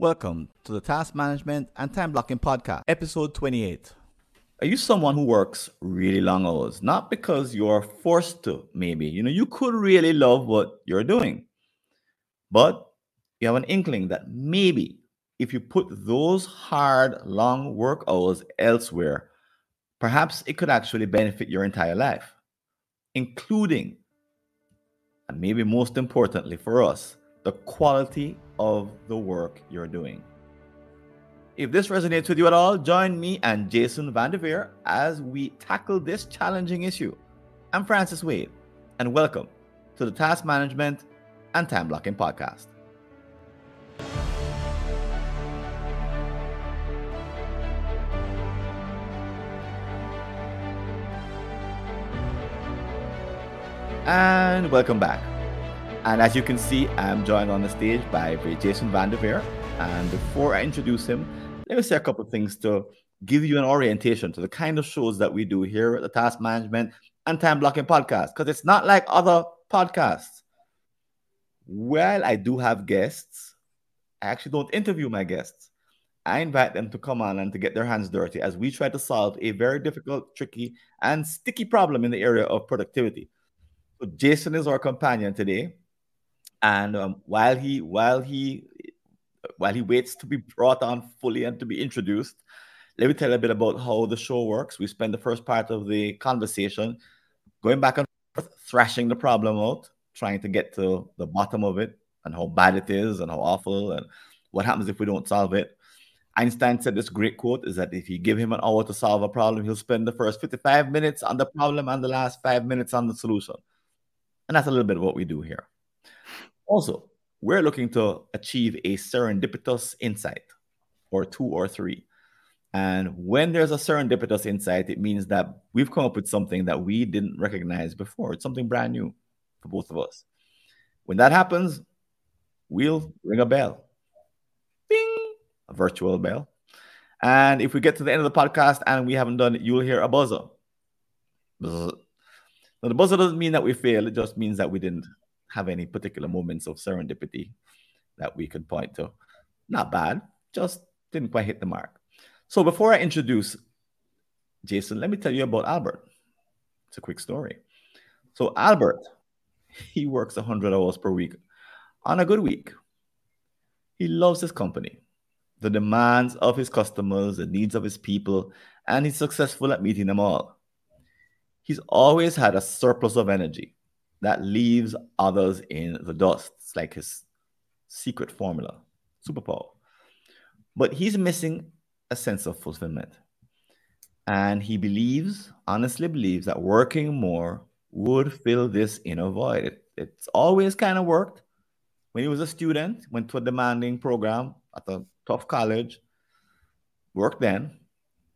Welcome to the Task Management and Time Blocking Podcast, episode 28. Are you someone who works really long hours? Not because you're forced to, maybe. You know, you could really love what you're doing, but you have an inkling that maybe if you put those hard, long work hours elsewhere, perhaps it could actually benefit your entire life, including, and maybe most importantly for us, the quality of the work you're doing. If this resonates with you at all, join me and Jason Van VanDevere as we tackle this challenging issue. I'm Francis Wade, and welcome to the Task Management and Time Blocking Podcast. And welcome back. And as you can see, I'm joined on the stage by Jason VanDevere. And before I introduce him, let me say a couple of things to give you an orientation to the kind of shows that we do here at the Task Management and Time Blocking Podcast. Because it's not like other podcasts. Well, I do have guests, I actually don't interview my guests. I invite them to come on and to get their hands dirty as we try to solve a very difficult, tricky, and sticky problem in the area of productivity. So Jason is our companion today and um, while he while he while he waits to be brought on fully and to be introduced, let me tell you a bit about how the show works. We spend the first part of the conversation going back and forth, thrashing the problem out, trying to get to the bottom of it and how bad it is and how awful and what happens if we don't solve it. Einstein said this great quote is that if you give him an hour to solve a problem, he'll spend the first 55 minutes on the problem and the last five minutes on the solution. And that's a little bit of what we do here. Also, we're looking to achieve a serendipitous insight or two or three. And when there's a serendipitous insight, it means that we've come up with something that we didn't recognize before. It's something brand new for both of us. When that happens, we'll ring a bell. Bing! A virtual bell. And if we get to the end of the podcast and we haven't done it, you'll hear a buzzer. Now, the buzzer doesn't mean that we failed, it just means that we didn't have any particular moments of serendipity that we could point to. Not bad, just didn't quite hit the mark. So before I introduce Jason, let me tell you about Albert. It's a quick story. So Albert, he works 100 hours per week on a good week. He loves his company, the demands of his customers, the needs of his people, and he's successful at meeting them all. He's always had a surplus of energy that leaves others in the dust. It's like his secret formula, superpower. But he's missing a sense of fulfillment. And he believes, honestly believes, that working more would fill this inner void. It, it's always kind of worked. When he was a student, went to a demanding program at a tough college, worked then.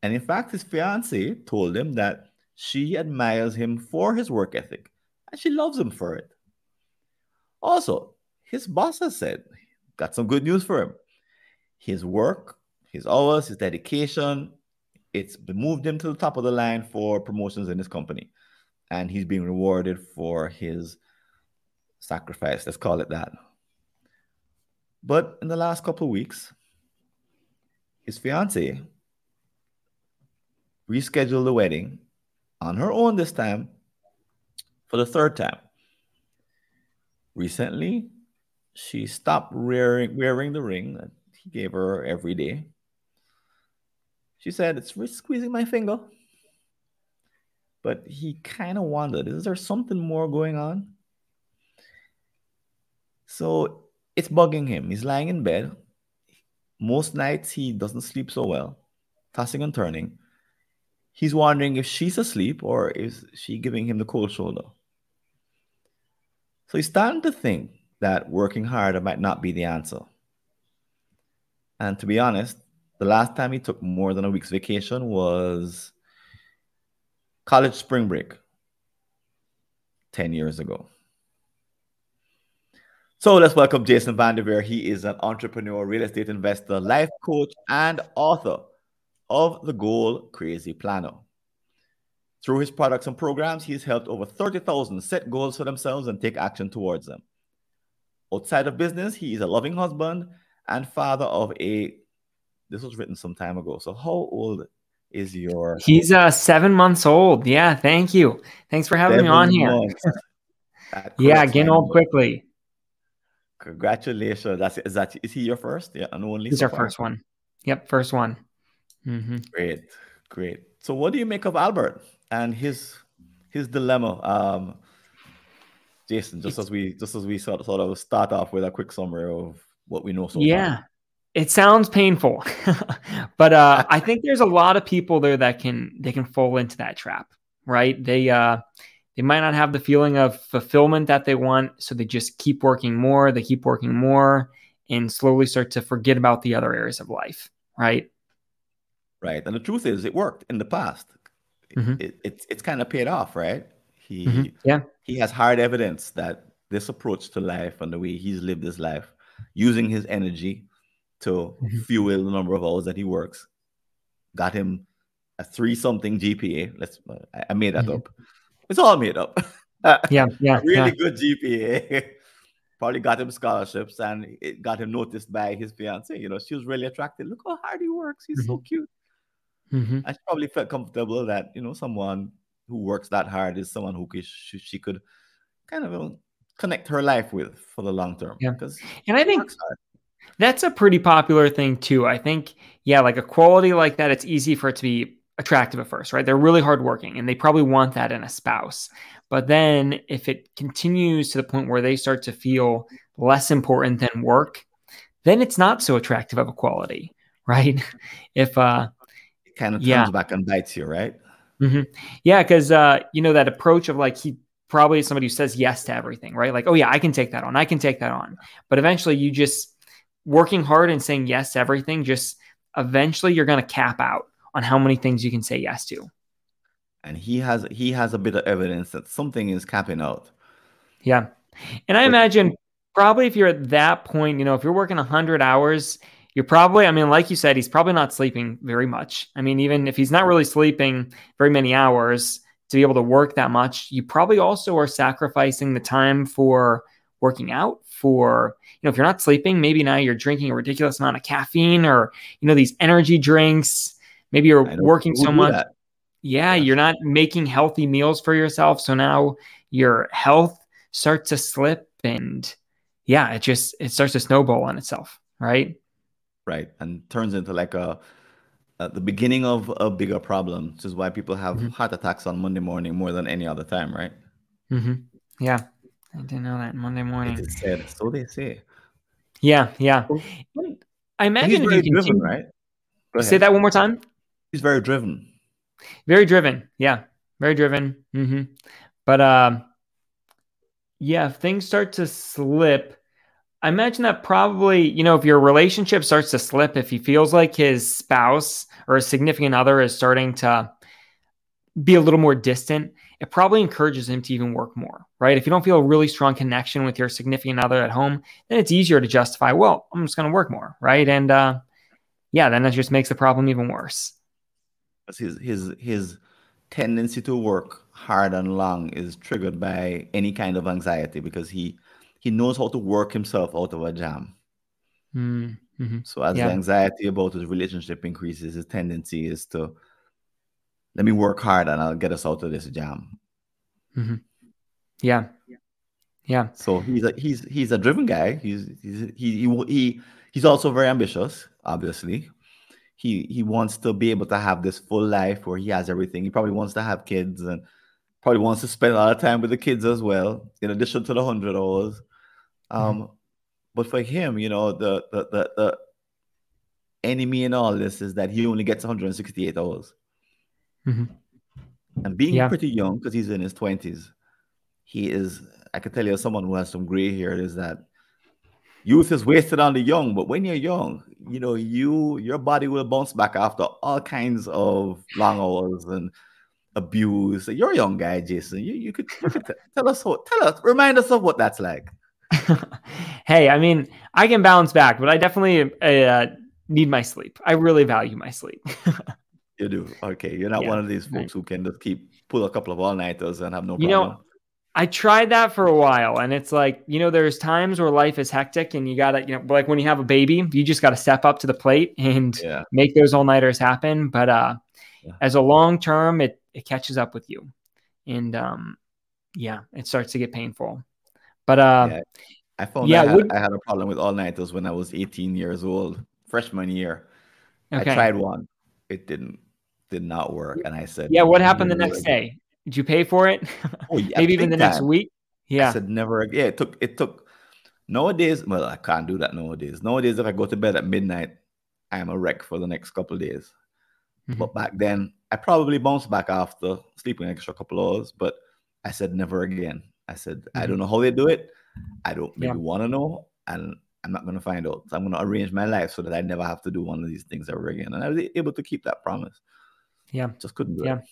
And in fact, his fiance told him that she admires him for his work ethic and she loves him for it. Also, his boss has said, got some good news for him. His work, his hours, his dedication, it's moved him to the top of the line for promotions in his company. And he's being rewarded for his sacrifice, let's call it that. But in the last couple of weeks, his fiance rescheduled the wedding on her own this time for the third time. Recently, she stopped wearing, wearing the ring that he gave her every day. She said, It's squeezing my finger. But he kind of wondered, is there something more going on? So it's bugging him. He's lying in bed. Most nights he doesn't sleep so well, tossing and turning. He's wondering if she's asleep or is she giving him the cold shoulder. So he's starting to think that working harder might not be the answer. And to be honest, the last time he took more than a week's vacation was college spring break 10 years ago. So let's welcome Jason VanDevere. He is an entrepreneur, real estate investor, life coach, and author of The Goal Crazy Planner. Through his products and programs, he's helped over 30,000 set goals for themselves and take action towards them. Outside of business, he is a loving husband and father of a. This was written some time ago. So, how old is your? He's uh seven months old. Yeah, thank you. Thanks for having me on here. yeah, getting old quickly. Congratulations. That's is that is he your first? Yeah, and only. He's so our far? first one. Yep, first one. Mm-hmm. Great, great. So, what do you make of Albert and his his dilemma? Um, Jason, just it's, as we just as we sort of, sort of start off with a quick summary of what we know so yeah. Far. It sounds painful, but uh, I think there's a lot of people there that can they can fall into that trap, right? They uh, they might not have the feeling of fulfillment that they want, so they just keep working more. They keep working more, and slowly start to forget about the other areas of life, right? Right, and the truth is, it worked in the past. Mm-hmm. It, it, it's kind of paid off, right? He mm-hmm. yeah he has hard evidence that this approach to life and the way he's lived his life, using his energy to mm-hmm. fuel the number of hours that he works, got him a three something GPA. Let's I made that mm-hmm. up. It's all made up. yeah, yeah, really yeah. good GPA. Probably got him scholarships and it got him noticed by his fiance. You know, she was really attracted. Look how hard he works. He's mm-hmm. so cute. Mm-hmm. I probably felt comfortable that you know someone who works that hard is someone who she, she could kind of connect her life with for the long term. Yeah, because and I think that's a pretty popular thing too. I think yeah, like a quality like that, it's easy for it to be attractive at first, right? They're really hardworking, and they probably want that in a spouse. But then if it continues to the point where they start to feel less important than work, then it's not so attractive of a quality, right? If uh, kind of yeah. back and bites you, right? Mm-hmm. Yeah, because uh, you know that approach of like he probably is somebody who says yes to everything, right? Like, oh yeah, I can take that on, I can take that on. But eventually, you just working hard and saying yes to everything. Just eventually, you're going to cap out on how many things you can say yes to. And he has he has a bit of evidence that something is capping out. Yeah, and I imagine probably if you're at that point, you know, if you're working hundred hours you're probably, I mean, like you said, he's probably not sleeping very much. I mean, even if he's not really sleeping very many hours to be able to work that much, you probably also are sacrificing the time for working out for you know if you're not sleeping maybe now you're drinking a ridiculous amount of caffeine or you know these energy drinks. Maybe you're working so much yeah, yeah. you're not making healthy meals for yourself so now your health starts to slip and yeah it just it starts to snowball on itself right right? And turns into like a, a the beginning of a bigger problem, which is why people have mm-hmm. heart attacks on Monday morning more than any other time, right? Mm-hmm. Yeah, I didn't know that Monday morning. It is said, so they say. Yeah, yeah. I imagine he's very driven, right? Say that one more time. He's very driven. Very driven. Yeah, very driven. Mm-hmm. But uh, yeah, if things start to slip, I imagine that probably, you know, if your relationship starts to slip, if he feels like his spouse or a significant other is starting to be a little more distant, it probably encourages him to even work more, right? If you don't feel a really strong connection with your significant other at home, then it's easier to justify, well, I'm just going to work more, right? And uh, yeah, then that just makes the problem even worse. His his his tendency to work hard and long is triggered by any kind of anxiety because he he knows how to work himself out of a jam. Mm-hmm. So as yeah. the anxiety about his relationship increases, his tendency is to let me work hard and I'll get us out of this jam. Mm-hmm. Yeah. Yeah. So he's a he's he's a driven guy. He's he's he he, he he's also very ambitious, obviously. He he wants to be able to have this full life where he has everything. He probably wants to have kids and probably wants to spend a lot of time with the kids as well, in addition to the hundred hours. Um, mm-hmm. But for him, you know, the, the the the enemy in all this is that he only gets 168 hours. Mm-hmm. And being yeah. pretty young, because he's in his 20s, he is, I can tell you, someone who has some gray hair, is that youth is wasted on the young. But when you're young, you know, you your body will bounce back after all kinds of long hours and abuse. You're a young guy, Jason. You, you could, you could tell us what, tell us, remind us of what that's like. hey, I mean, I can bounce back, but I definitely uh, need my sleep. I really value my sleep. you do. Okay. You're not yeah, one of these folks who can just keep pull a couple of all nighters and have no problem. you. Know, I tried that for a while, and it's like you know, there's times where life is hectic, and you gotta, you know, like when you have a baby, you just gotta step up to the plate and Yeah. make those all nighters happen. But uh, Yeah. as a long term, it it catches up with you, and um, yeah, it starts to get painful. But uh, Yeah. I found yeah, I, had, would- I had a problem with all nighters when I was 18 years old, freshman year. okay, I tried one, it didn't did not work, and I said, yeah. What happened the next again." day? Did you pay for it? Oh, yeah, Maybe even the next week. I Yeah. said never again. Yeah, it took it took nowadays. Well, I can't do that nowadays. Nowadays, if I go to bed at midnight, I am a wreck for the next couple of days. Mhm. But back then, I probably bounced back after sleeping an extra couple of hours. But I said never again. I said I Mhm. don't know how they do it. I don't Yeah. maybe want to know, and I'm not going to find out. So I'm going to arrange my life so that I never have to do one of these things ever again. And I was able to keep that promise. Yeah. Just couldn't do Yeah. it.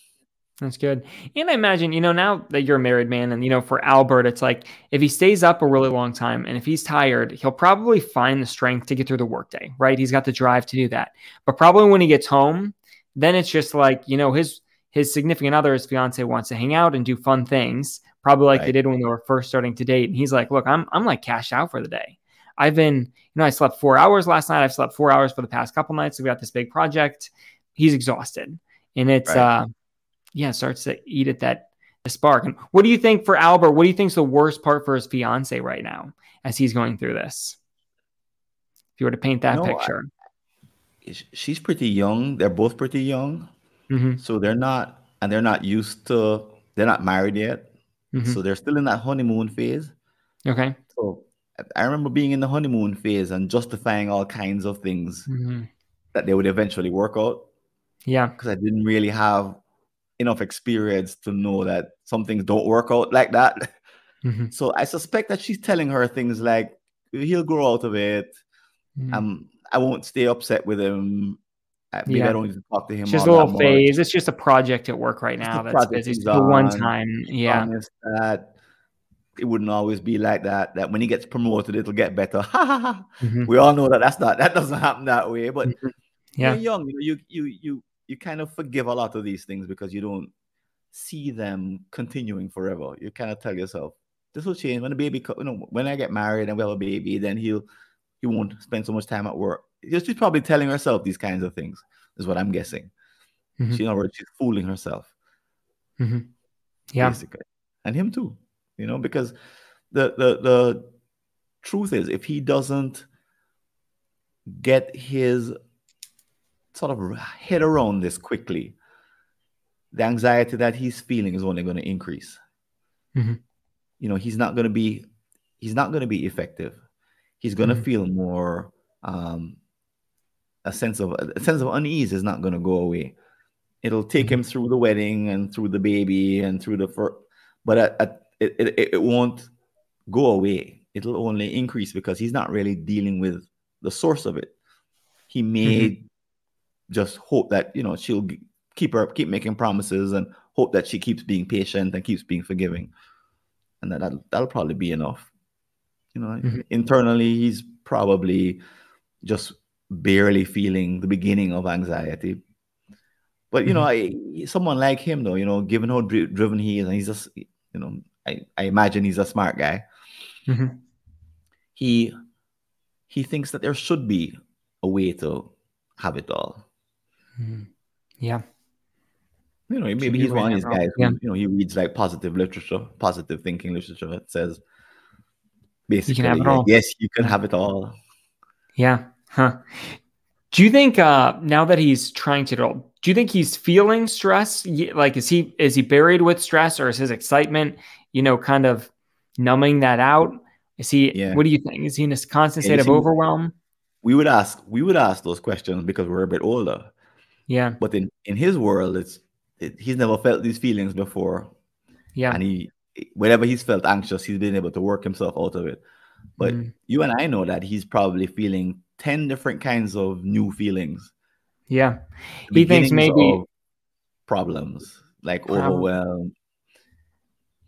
That's good. And I imagine, you know, now that you're a married man, and you know, for Albert, it's like if he stays up a really long time and if he's tired, he'll probably find the strength to get through the workday, right? He's got the drive to do that. But probably when he gets home, then it's just like, you know, his his significant other, his fiance wants to hang out and do fun things, probably like they did when they were first starting to date. And he's like, look, I'm I'm like cashed out for the day. I've been, you know, I slept four hours last night. I've slept four hours for the past couple nights. We got this big project. He's exhausted. And it's Right. uh yeah, starts to eat at that the spark. And what do you think for Albert? What do you think's the worst part for his fiance right now as he's going through this? If you were to paint that No, I- picture. Sh- She's pretty young. They're both pretty young. Mhm, So they're not, and they're not used to, they're not married yet. So they're still in that honeymoon phase. Okay. So I- remember being in the honeymoon phase and justifying all kinds of things Mhm. that they would eventually work out Yeah. because I didn't really have enough experience to know that some things don't work out like that. Mhm, So I suspect that she's telling her things like, he'll grow out of it. mhm. Um, I won't stay upset with him. Maybe Yeah. I don't even talk to him. It's just a little much. phase. It's just a project at work right now that's busy. It's the one time. Yeah. that it wouldn't always be like that. That when he gets promoted, it'll get better. Mhm, We all know that that's not that doesn't happen that way. But mhm. Yeah. you're young, you know, you you you you kind of forgive a lot of these things because you don't see them continuing forever. You kind of tell yourself, this will change when the baby. You know, when I get married and we have a baby, then he'll he won't spend so much time at work. She's probably telling herself these kinds of things. Is what I'm guessing. Mhm. She, other words, she's fooling herself. Mhm. Yeah. basically, and him too. You know, because the the the truth is, if he doesn't get his sort of head around this quickly, the anxiety that he's feeling is only going to increase. Mhm. You know, he's not going to be he's not going to be effective. He's going to Mhm. feel more um, a sense of a sense of unease is not going to go away. It'll take Mm-hmm. him through the wedding and through the baby and through the fir- but at, at, it, it it won't go away. It'll only increase because he's not really dealing with the source of it. He may just hope that you know she'll keep her keep making promises and hope that she keeps being patient and keeps being forgiving, and that that'll, that'll probably be enough. You know, Mhm. internally he's probably just barely feeling the beginning of anxiety. But you know, I, someone like him, though, you know, given how dri- driven he is, and he's just, you know, I, I imagine he's a smart guy. Mhm. He he thinks that there should be a way to have it all. Mhm. Yeah. You know, maybe he's one of these guys who, Yeah. you know, he reads like positive literature, positive thinking literature It says basically, have it like, all. yes, you can have it all. Yeah. Huh. Do you think uh now that he's trying to do do you think he's feeling stress? Like is he is he buried with stress or is his excitement, you know, kind of numbing that out? Is he Yeah. what do you think? Is he in a constant state of see- overwhelm? We would ask, we would ask those questions because we're a bit older. Yeah. But in in his world, it's it, he's never felt these feelings before, Yeah. and he whenever he's felt anxious, he's been able to work himself out of it. But Mm. you and I know that he's probably feeling ten different kinds of new feelings. Yeah. He thinks maybe- problems like overwhelm,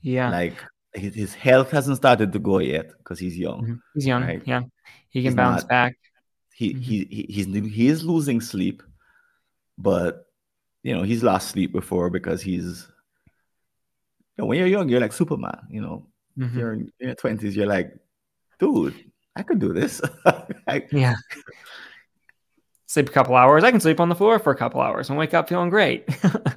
Yeah. like his, his health hasn't started to go yet because he's young. Mhm. He's young. right. Yeah. He can He's bounce not- back. He Mhm. he he he's he is losing sleep, but you know he's lost sleep before because he's know, when you're young, you're like Superman. You know, mm-hmm. you're in your twenties, you're like, dude, I could do this. I, yeah. Sleep a couple hours. I can sleep on the floor for a couple hours and wake up feeling great.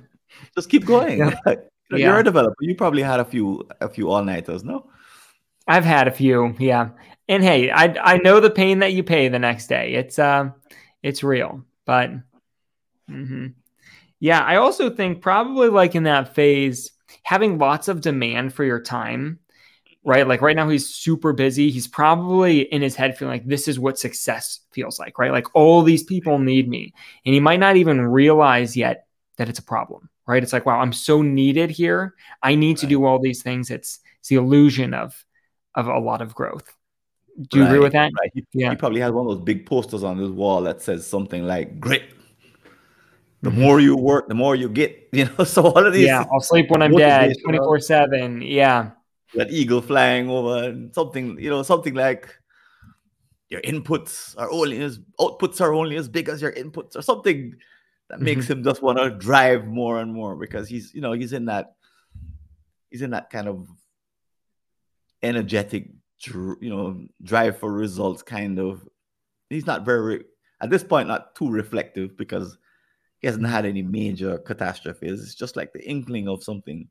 Just keep going. Yeah. you're yeah. a developer. You probably had a few a few all nighters, no? I've had a few, yeah. And hey, I I know the pain that you pay the next day. It's uh it's real. But mm-hmm. yeah, I also think probably like in that phase, having lots of demand for your time, right? Like right now he's super busy. He's probably in his head feeling like this is what success feels like, right? Like all these people need me. And he might not even realize yet that it's a problem, right? It's like, wow, I'm so needed here. I need right. to do all these things. It's it's the illusion of of a lot of growth. Do you right, agree with that? Right. He, yeah. he probably has one of those big posters on his wall that says something like grit. The mm-hmm. more you work, the more you get. You know, so all of these. Yeah, I'll sleep when I'm dead, twenty four seven. Yeah. That eagle flying over, and something you know, something like your inputs are only as outputs are only as big as your inputs, or something that makes mm-hmm. him just want to drive more and more because he's you know he's in that he's in that kind of energetic you know drive for results kind of he's not very at this point not too reflective because he hasn't had any major catastrophes it's just like the inkling of something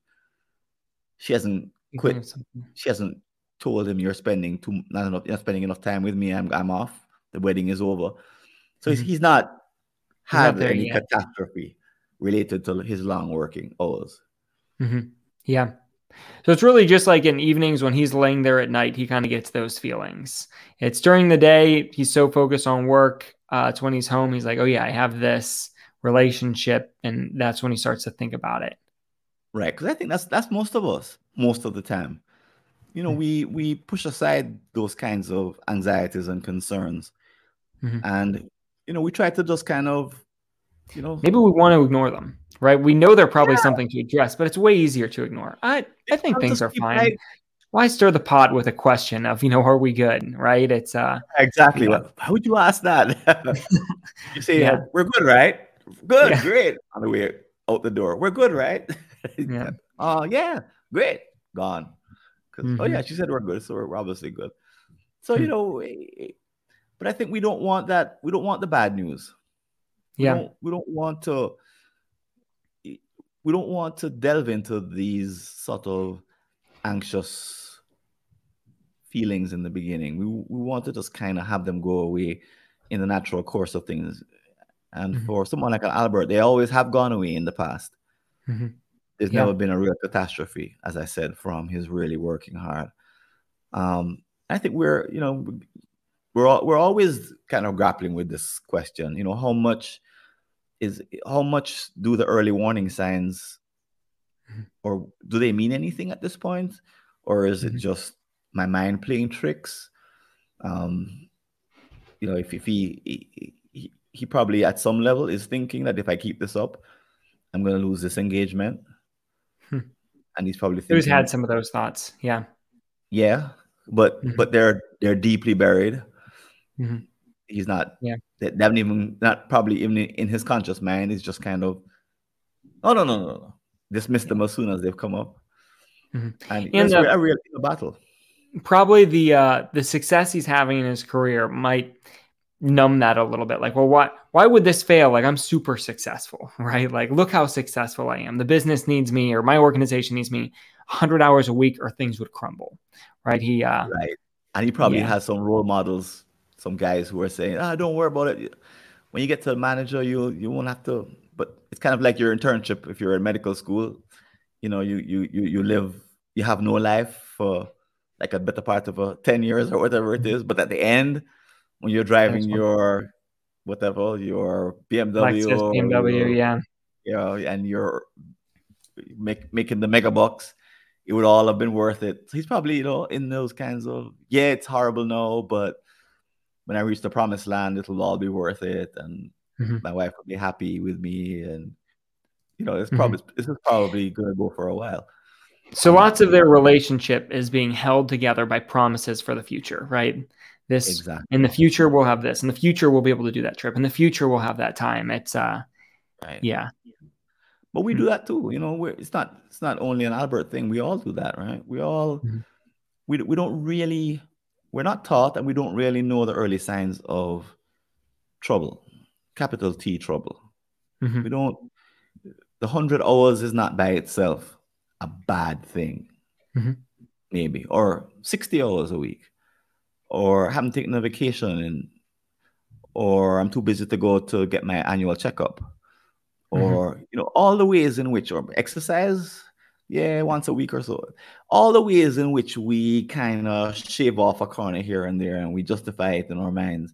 she hasn't quit she hasn't told him you're spending too not enough you're not spending enough time with me i'm, I'm off the wedding is over so mm-hmm. he's, he's not had any yet. catastrophe related to his long working hours mm-hmm. yeah so it's really just like in evenings when he's laying there at night, he kind of gets those feelings. It's during the day, he's so focused on work. Uh, it's when he's home, he's like, oh, yeah, I have this relationship. And that's when he starts to think about it. Right. Because I think that's that's most of us, most of the time. You know, mm-hmm. we we push aside those kinds of anxieties and concerns. Mm-hmm. And, you know, we try to just kind of, you know, maybe we want to ignore them right? We know they're probably yeah. something to address, but it's way easier to ignore. I I think things are fine. Right. Why stir the pot with a question of you know are we good? Right? It's uh exactly. You How would you ask that? you say yeah. we're good, right? Good, yeah. great. On the way out the door, we're good, right? yeah. Oh uh, yeah, great. Gone. Mm-hmm. Oh yeah, she said we're good, so we're obviously good. So you hmm. know, but I think we don't want that. We don't want the bad news. Yeah, we don't, we don't want to we don't want to delve into these sort of anxious feelings in the beginning. We we want to just kind of have them go away in the natural course of things. And mm-hmm. for someone like an Albert, they always have gone away in the past. Mm-hmm. There's yeah. never been a real catastrophe, as I said, from his really working hard. Um, I think we're, you know, we're all, we're always kind of grappling with this question. You know, how much is how much do the early warning signs mm-hmm. or do they mean anything at this point or is mm-hmm. it just my mind playing tricks um you know if, if he, he he probably at some level is thinking that if i keep this up i'm going to lose this engagement hmm. and he's probably thinking, who's had some of those thoughts yeah yeah but mm-hmm. but they're they're deeply buried mm-hmm. he's not yeah they, haven't even not probably even in his conscious mind. He's just kind of, oh no no no no, dismiss them as soon as they've come up, mm-hmm. and, and uh, a real battle. Probably the uh, the success he's having in his career might numb that a little bit. Like, well, why why would this fail? Like, I'm super successful, right? Like, look how successful I am. The business needs me, or my organization needs me. 100 hours a week, or things would crumble, right? He uh, right, and he probably yeah. has some role models some guys who are saying, "Ah, don't worry about it. When you get to a manager, you you won't have to." But it's kind of like your internship if you're in medical school. You know, you you you you live, you have no life for like a better part of a ten years or whatever it is. But at the end, when you're driving your whatever your BMW, Lexus, BMW, yeah, you know, and you're make, making the mega bucks, it would all have been worth it. So he's probably, you know, in those kinds of yeah, it's horrible now, but when I reach the promised land, it'll all be worth it, and mm-hmm. my wife will be happy with me, and you know, it's mm-hmm. probably mm-hmm. this is probably going to go for a while. So lots of their relationship is being held together by promises for the future, right? This exactly. in the future we'll have this. In the future we'll be able to do that trip. In the future we'll have that time. It's uh, right. yeah. But we mm-hmm. do that too. You know, it's not it's not only an Albert thing. We all do that, right? We all mm-hmm. we we don't really we're not taught and we don't really know the early signs of trouble, capital T trouble. Mm-hmm. We don't the hundred hours is not by itself a bad thing. Mm-hmm. Maybe. Or 60 hours a week. Or haven't taken a vacation and or I'm too busy to go to get my annual checkup. Or mm-hmm. you know all the ways in which or exercise yeah once a week or so. All the ways in which we kind of shave off a corner here and there and we justify it in our minds.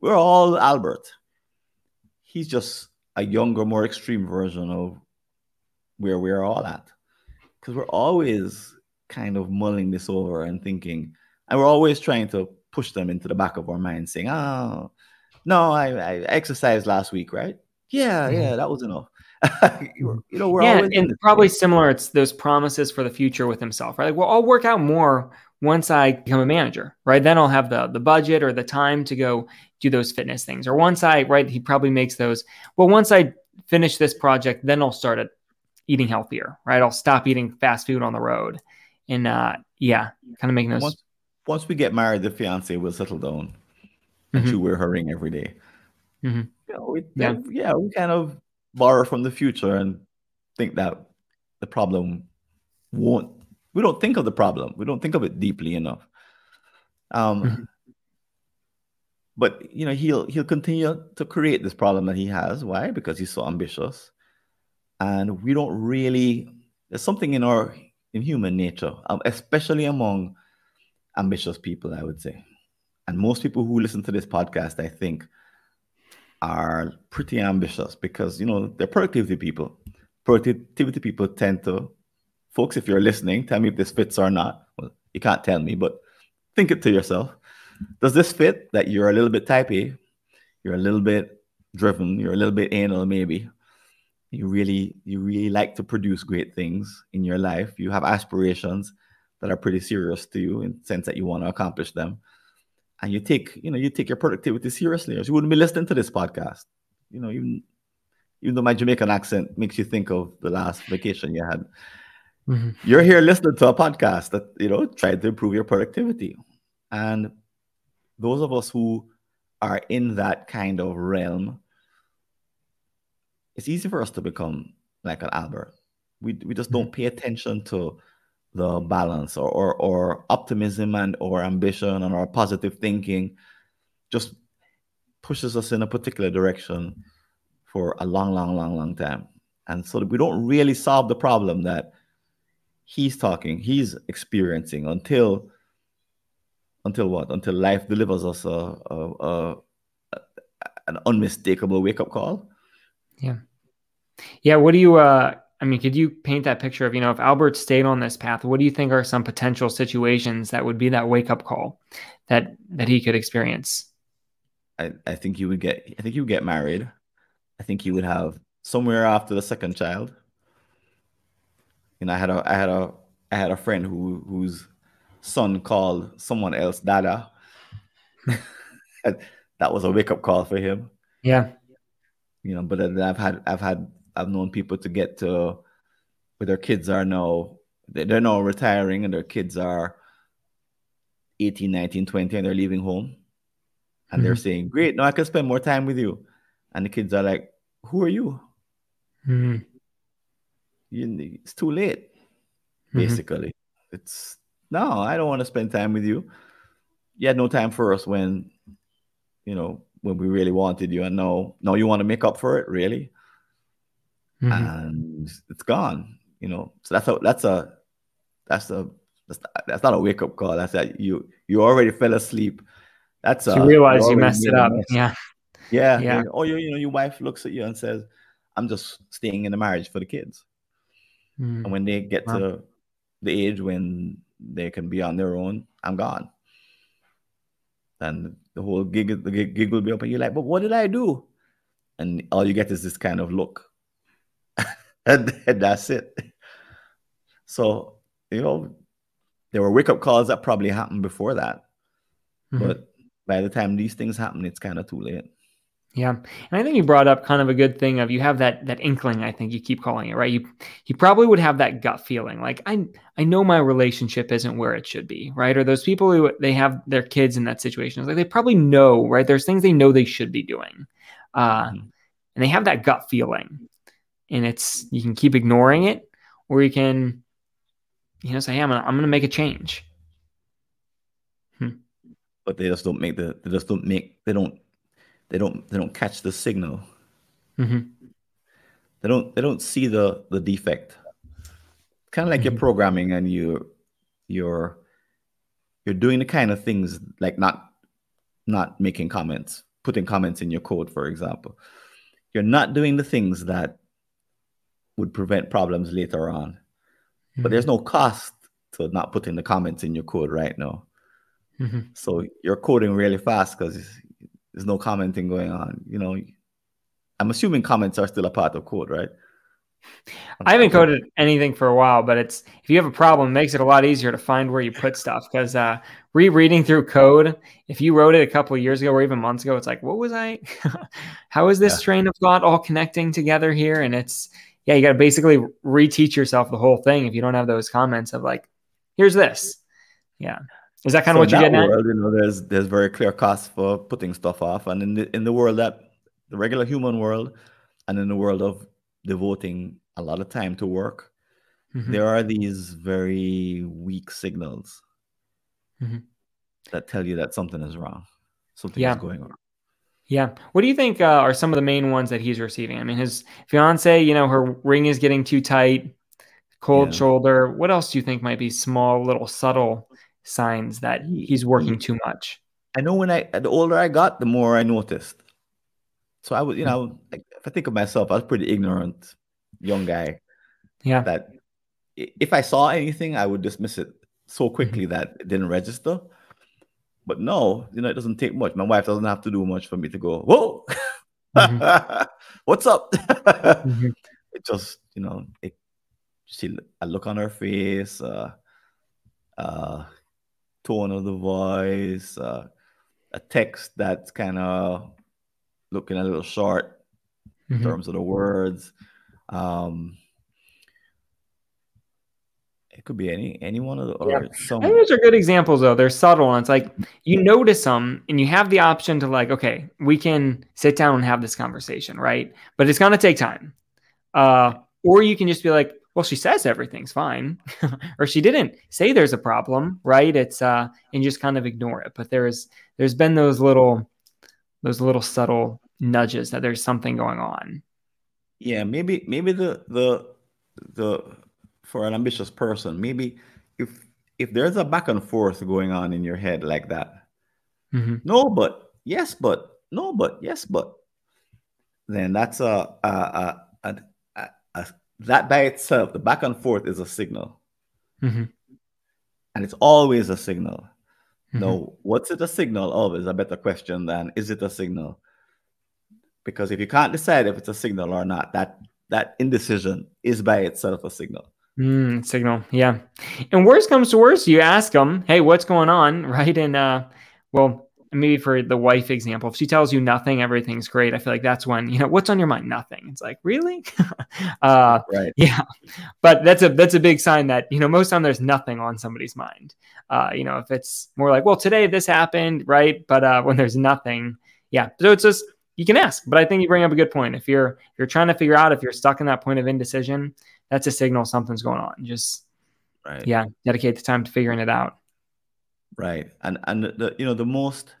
We're all albert. He's just a younger more extreme version of where we're all at. Because we're always kind of mulling this over and thinking and we're always trying to push them into the back of our mind saying oh no i, I exercised last week right yeah, yeah, mm-hmm. that was enough. you know, we're yeah, and probably similar. It's those promises for the future with himself, right? Like, well, I'll work out more once I become a manager, right? Then I'll have the the budget or the time to go do those fitness things. Or once I, right, he probably makes those. Well, once I finish this project, then I'll start eating healthier, right? I'll stop eating fast food on the road, and uh, yeah, kind of making those. Once, once we get married, the fiance will settle down, and mm-hmm. she wear her ring every day. Mm-hmm. You know, we, yeah. yeah, we kind of borrow from the future and think that the problem won't. We don't think of the problem. We don't think of it deeply enough. Um, mm-hmm. but you know, he'll he'll continue to create this problem that he has. Why? Because he's so ambitious, and we don't really. There's something in our in human nature, um, especially among ambitious people, I would say, and most people who listen to this podcast, I think are pretty ambitious because you know they're productivity people. Productivity people tend to, folks. If you're listening, tell me if this fits or not. Well, you can't tell me, but think it to yourself. Does this fit? That you're a little bit type A, you're a little bit driven, you're a little bit anal, maybe. You really, you really like to produce great things in your life. You have aspirations that are pretty serious to you in the sense that you want to accomplish them and you take you know you take your productivity seriously, or you wouldn't be listening to this podcast. You know, even even though my Jamaican accent makes you think of the last vacation you had, mm-hmm. you're here listening to a podcast that you know tried to improve your productivity, and those of us who are in that kind of realm, it's easy for us to become like an Albert. We we just don't mm-hmm. pay attention to the balance or, or, or optimism and or ambition and our positive thinking just pushes us in a particular direction for a long, long, long, long time. And so we don't really solve the problem that he's talking, he's experiencing until until what? Until life delivers us a, a, a, a an unmistakable wake up call. Yeah. Yeah. What do you uh I mean, could you paint that picture of, you know, if Albert stayed on this path, what do you think are some potential situations that would be that wake up call that that he could experience? I, I think you would get I think you would get married. I think you would have somewhere after the second child. You know, I had a I had a I had a friend who whose son called someone else Dada. that was a wake up call for him. Yeah. You know, but I've had I've had I've known people to get to where their kids are now, they're now retiring and their kids are 18, 19, 20, and they're leaving home. And mm-hmm. they're saying, Great, now I can spend more time with you. And the kids are like, Who are you? Mm-hmm. you it's too late, mm-hmm. basically. Mm-hmm. It's no, I don't want to spend time with you. You had no time for us when, you know, when we really wanted you, and now, now you want to make up for it, really? Mm-hmm. and it's gone. You know, so that's a that's a that's a that's, that's not a wake up call. That's that you you already fell asleep. That's you a, realize you, messed it up. Yeah. Yeah. Yeah. Or you, you know, your wife looks at you and says, I'm just staying in the marriage for the kids. Mm. And when they get wow. to the age when they can be on their own, I'm gone. And the whole gig, the gig, gig will be up, and you're like, but what did I do? And all you get is this kind of look and, and that's it. So, you know, there were wake up calls that probably happened before that. Mm-hmm. But by the time these things happen, it's kind of too late. Yeah. And I think you brought up kind of a good thing of you have that that inkling, I think you keep calling it, right? You you probably would have that gut feeling like I I know my relationship isn't where it should be, right? Or those people who they have their kids in that situation. It's like they probably know, right? There's things they know they should be doing. Uh mm-hmm. and they have that gut feeling. And it's you can keep ignoring it or you can you know say, hey, I'm gonna, I'm gonna make a change. Hmm. But they just don't make the they just don't make they don't they don't they don't catch the signal. Mm-hmm. They don't they don't see the the defect. Kind of like mm-hmm. you're programming and you you're you're doing the kind of things like not not making comments, putting comments in your code, for example. You're not doing the things that would prevent problems later on. Mm-hmm. But there's no cost to not putting the comments in your code right now. Mm-hmm. So you're coding really fast because there's no commenting going on. You know, I'm assuming comments are still a part of code, right? I haven't coded anything for a while, but it's if you have a problem, it makes it a lot easier to find where you put stuff. Because uh, rereading through code, if you wrote it a couple of years ago or even months ago, it's like, what was I? How is this yeah. train of thought all connecting together here? And it's yeah, you got to basically reteach yourself the whole thing if you don't have those comments of like, here's this. Yeah. Is that kind so of what you get now? You know, there's there's very clear costs for putting stuff off, and in the in the world that the regular human world, and in the world of devoting a lot of time to work, mm-hmm. there are these very weak signals mm-hmm. that tell you that something is wrong, something yeah. is going on. Yeah. What do you think uh, are some of the main ones that he's receiving? I mean, his fiance, you know, her ring is getting too tight, cold yeah. shoulder. What else do you think might be small, little subtle signs that he's working too much. I know when I the older I got, the more I noticed. So I was, you know, like, if I think of myself, I was pretty ignorant young guy. Yeah. That if I saw anything, I would dismiss it so quickly mm-hmm. that it didn't register. But no, you know, it doesn't take much. My wife doesn't have to do much for me to go, whoa, mm-hmm. what's up? mm-hmm. It just, you know, it, she, I look on her face, uh, uh, tone of the voice, uh, a text that's kind of looking a little short mm-hmm. in terms of the words. Um, it could be any any one of the or yeah. some. I think those are good examples though. They're subtle, and it's like you notice them, and you have the option to like, okay, we can sit down and have this conversation, right? But it's gonna take time. Uh, or you can just be like, well, she says everything's fine, or she didn't say there's a problem, right? It's uh, and just kind of ignore it. But there's there's been those little those little subtle nudges that there's something going on. Yeah, maybe maybe the the the for an ambitious person, maybe if if there's a back and forth going on in your head like that, mm-hmm. no, but yes, but no, but yes, but then that's a a a, a, that by itself, the back and forth is a signal. Mm-hmm. And it's always a signal. Mm-hmm. Now, what's it a signal of is a better question than is it a signal? Because if you can't decide if it's a signal or not, that that indecision is by itself a signal. Mm, signal, yeah. And worst comes to worst, you ask them, "Hey, what's going on?" Right? And uh, well, maybe for the wife example, if she tells you nothing, everything's great. I feel like that's when you know what's on your mind. Nothing. It's like really, uh, right? Yeah, but that's a that's a big sign that you know most time there's nothing on somebody's mind. Uh, you know, if it's more like, well, today this happened, right? But uh, when there's nothing, yeah. So it's just you can ask. But I think you bring up a good point. If you're if you're trying to figure out if you're stuck in that point of indecision, that's a signal something's going on. Just right. yeah, dedicate the time to figuring it out. Right, and and the you know the most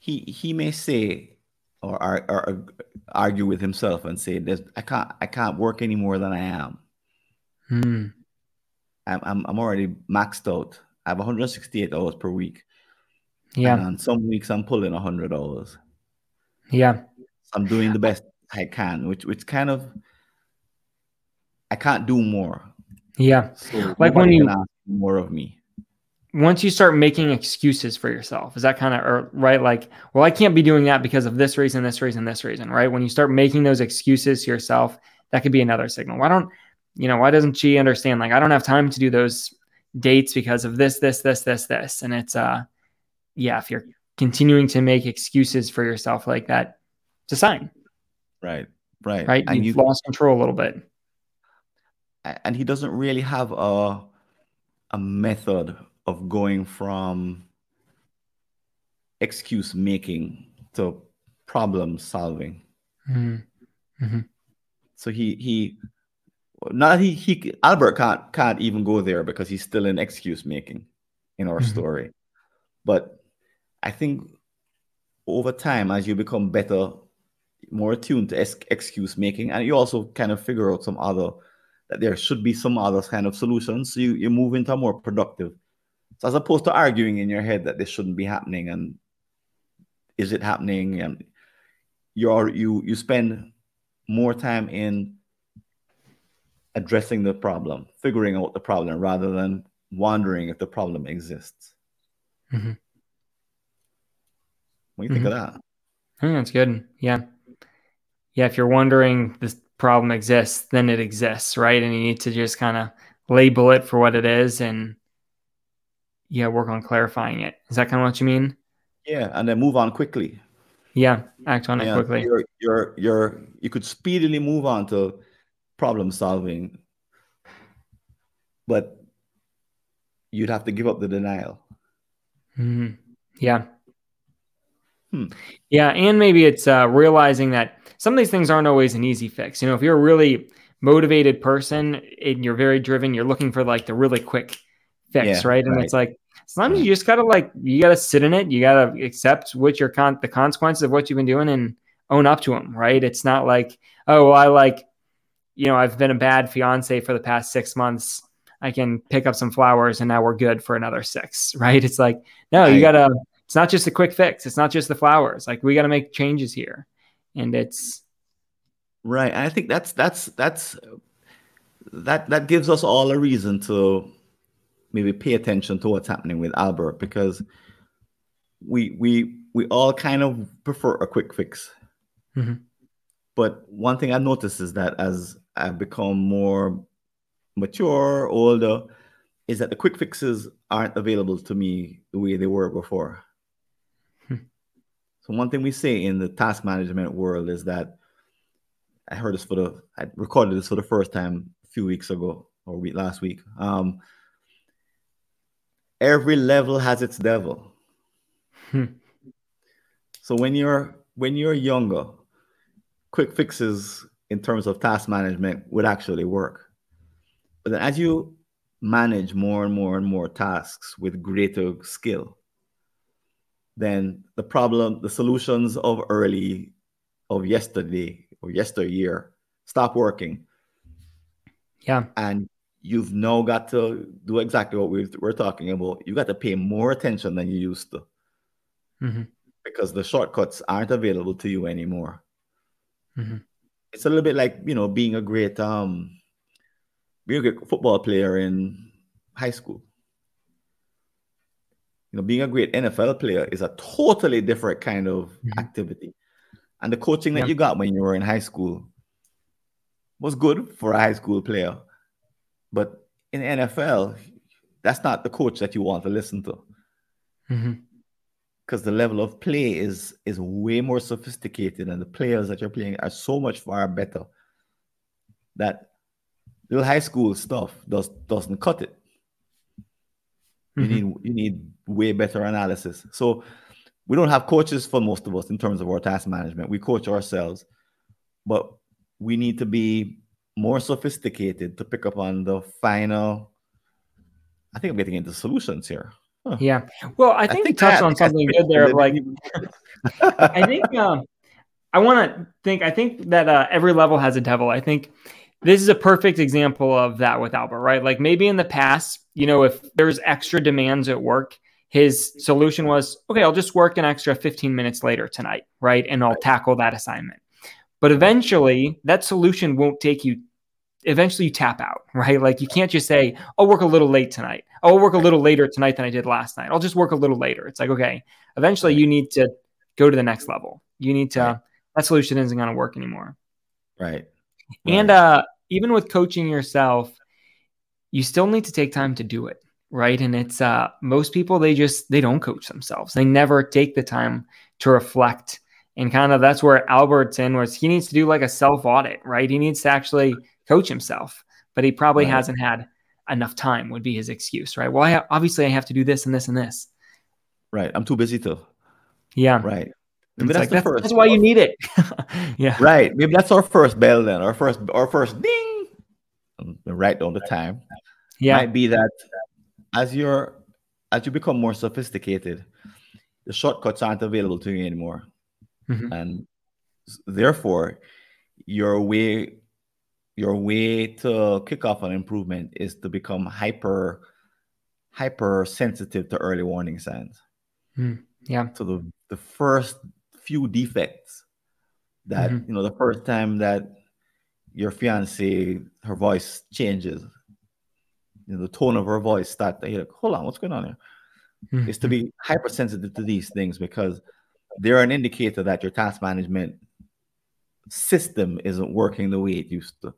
he he may say or, or, or argue with himself and say, "There's I can't I can't work any more than I am. Hmm. I'm, I'm I'm already maxed out. I have 168 hours per week. Yeah. And on some weeks I'm pulling 100 hours. Yeah. I'm doing the best I can, which which kind of I can't do more. Yeah. So like when you more of me once you start making excuses for yourself, is that kind of right? Like, well, I can't be doing that because of this reason, this reason, this reason, right? When you start making those excuses to yourself, that could be another signal. Why don't, you know, why doesn't she understand? Like, I don't have time to do those dates because of this, this, this, this, this. And it's, uh, yeah, if you're continuing to make excuses for yourself like that. It's a sign. Right. Right. Right. And You've you, lost control a little bit. And he doesn't really have a a method of going from excuse making to problem solving. Mm-hmm. Mm-hmm. So he he not he he Albert can't can't even go there because he's still in excuse making in our mm-hmm. story. But I think over time, as you become better, more attuned to ex- excuse making, and you also kind of figure out some other that there should be some other kind of solutions. So you, you move into a more productive. So as opposed to arguing in your head that this shouldn't be happening and is it happening and you're you you spend more time in addressing the problem, figuring out the problem rather than wondering if the problem exists. Mm-hmm. What do you mm-hmm. think of mm-hmm. that? Think that's good. Yeah. Yeah. If you're wondering this problem exists, then it exists, right? And you need to just kind of label it for what it is and yeah, work on clarifying it. Is that kind of what you mean? Yeah, and then move on quickly. Yeah, act on yeah, it quickly. You're, you're, you're, you could speedily move on to problem solving, but you'd have to give up the denial. Mm-hmm. Yeah. Hmm. Yeah, and maybe it's uh, realizing that some of these things aren't always an easy fix. You know, if you're a really motivated person and you're very driven, you're looking for like the really quick fix, yeah, right? And right. it's like sometimes you just gotta like you gotta sit in it. You gotta accept what your con the consequences of what you've been doing and own up to them, right? It's not like oh, well, I like you know I've been a bad fiance for the past six months. I can pick up some flowers and now we're good for another six, right? It's like no, you gotta it's not just a quick fix. It's not just the flowers. Like we got to make changes here, and it's right. I think that's that's that's that that gives us all a reason to maybe pay attention to what's happening with Albert because we we we all kind of prefer a quick fix. Mm-hmm. But one thing I noticed is that as I've become more mature, older, is that the quick fixes aren't available to me the way they were before. So one thing we say in the task management world is that I heard this for the I recorded this for the first time a few weeks ago or week last week. Um, every level has its devil. Hmm. So when you're when you're younger, quick fixes in terms of task management would actually work. But then as you manage more and more and more tasks with greater skill, then the problem, the solutions of early, of yesterday or yesteryear stop working. Yeah. And you've now got to do exactly what we are talking about. You got to pay more attention than you used to. Mm-hmm. Because the shortcuts aren't available to you anymore. Mm-hmm. It's a little bit like, you know, being a great um being a great football player in high school you know, being a great NFL player is a totally different kind of mm-hmm. activity. And the coaching that yeah. you got when you were in high school was good for a high school player. But in NFL, that's not the coach that you want to listen to. Mm-hmm. Because the level of play is is way more sophisticated, and the players that you're playing are so much far better that little high school stuff does doesn't cut it. You mm-hmm. need you need way better analysis. So we don't have coaches for most of us in terms of our task management. We coach ourselves, but we need to be more sophisticated to pick up on the final. I think I'm getting into solutions here. Huh. Yeah. Well, I think, I think you touched on something good there. Of like, I think um, I want to think. I think that uh, every level has a devil. I think this is a perfect example of that with Albert, right? Like maybe in the past, you know, if there's extra demands at work, his solution was, okay, I'll just work an extra 15 minutes later tonight, right? And I'll tackle that assignment. But eventually, that solution won't take you. Eventually, you tap out, right? Like you can't just say, I'll work a little late tonight. I'll work a little later tonight than I did last night. I'll just work a little later. It's like, okay, eventually you need to go to the next level. You need to, that solution isn't going to work anymore. Right. And uh, even with coaching yourself, you still need to take time to do it. Right? And it's uh most people they just they don't coach themselves. They never take the time to reflect. And kind of that's where Albert's in, where he needs to do like a self audit, right? He needs to actually coach himself, but he probably right. hasn't had enough time. Would be his excuse, right? Well, I, obviously I have to do this and this and this. Right, I'm too busy to. Yeah. Right. Maybe that's, like, that's, that's, why you need it. yeah. Right. Maybe that's our first bell then. Our first our first ding. Right on the time. Yeah. Might be that as you're as you become more sophisticated, the shortcuts aren't available to you anymore. Mm-hmm. And therefore, your way your way to kick off an improvement is to become hyper hyper sensitive to early warning signs. Mm, yeah. So the the first few defects that mm-hmm. you know the first time that your fiance her voice changes you know, the tone of her voice start to like, hold on, what's going on here? Mm-hmm. Is to be hypersensitive to these things because they're an indicator that your task management system isn't working the way it used to.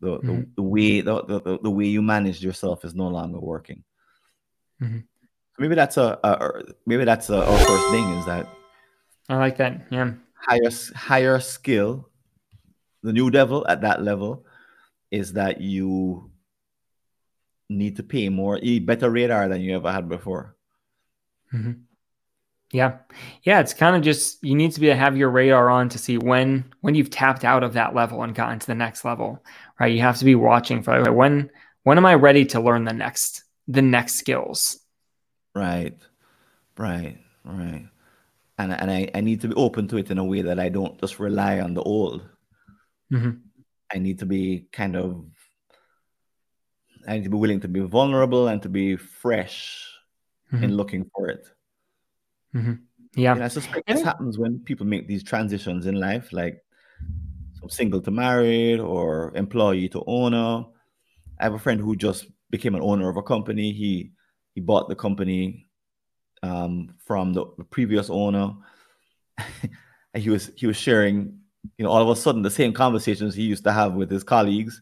The, mm-hmm. the, the, way the, the, the way you manage yourself is no longer working. Mm-hmm. Maybe that's a, a, maybe that's a, our first thing is that I like that. Yeah. Higher higher skill. The new devil at that level is that you need to pay more, better radar than you ever had before. Mm-hmm. Yeah, yeah. It's kind of just you need to be to have your radar on to see when when you've tapped out of that level and gotten to the next level, right? You have to be watching for okay, when when am I ready to learn the next the next skills? Right, right, right. And and I, I need to be open to it in a way that I don't just rely on the old. Mm-hmm. I need to be kind of I need to be willing to be vulnerable and to be fresh mm-hmm. in looking for it. Mm-hmm. Yeah. And I suspect this happens when people make these transitions in life, like from single to married or employee to owner. I have a friend who just became an owner of a company. He he bought the company um, from the, the previous owner. and he was he was sharing, you know, all of a sudden the same conversations he used to have with his colleagues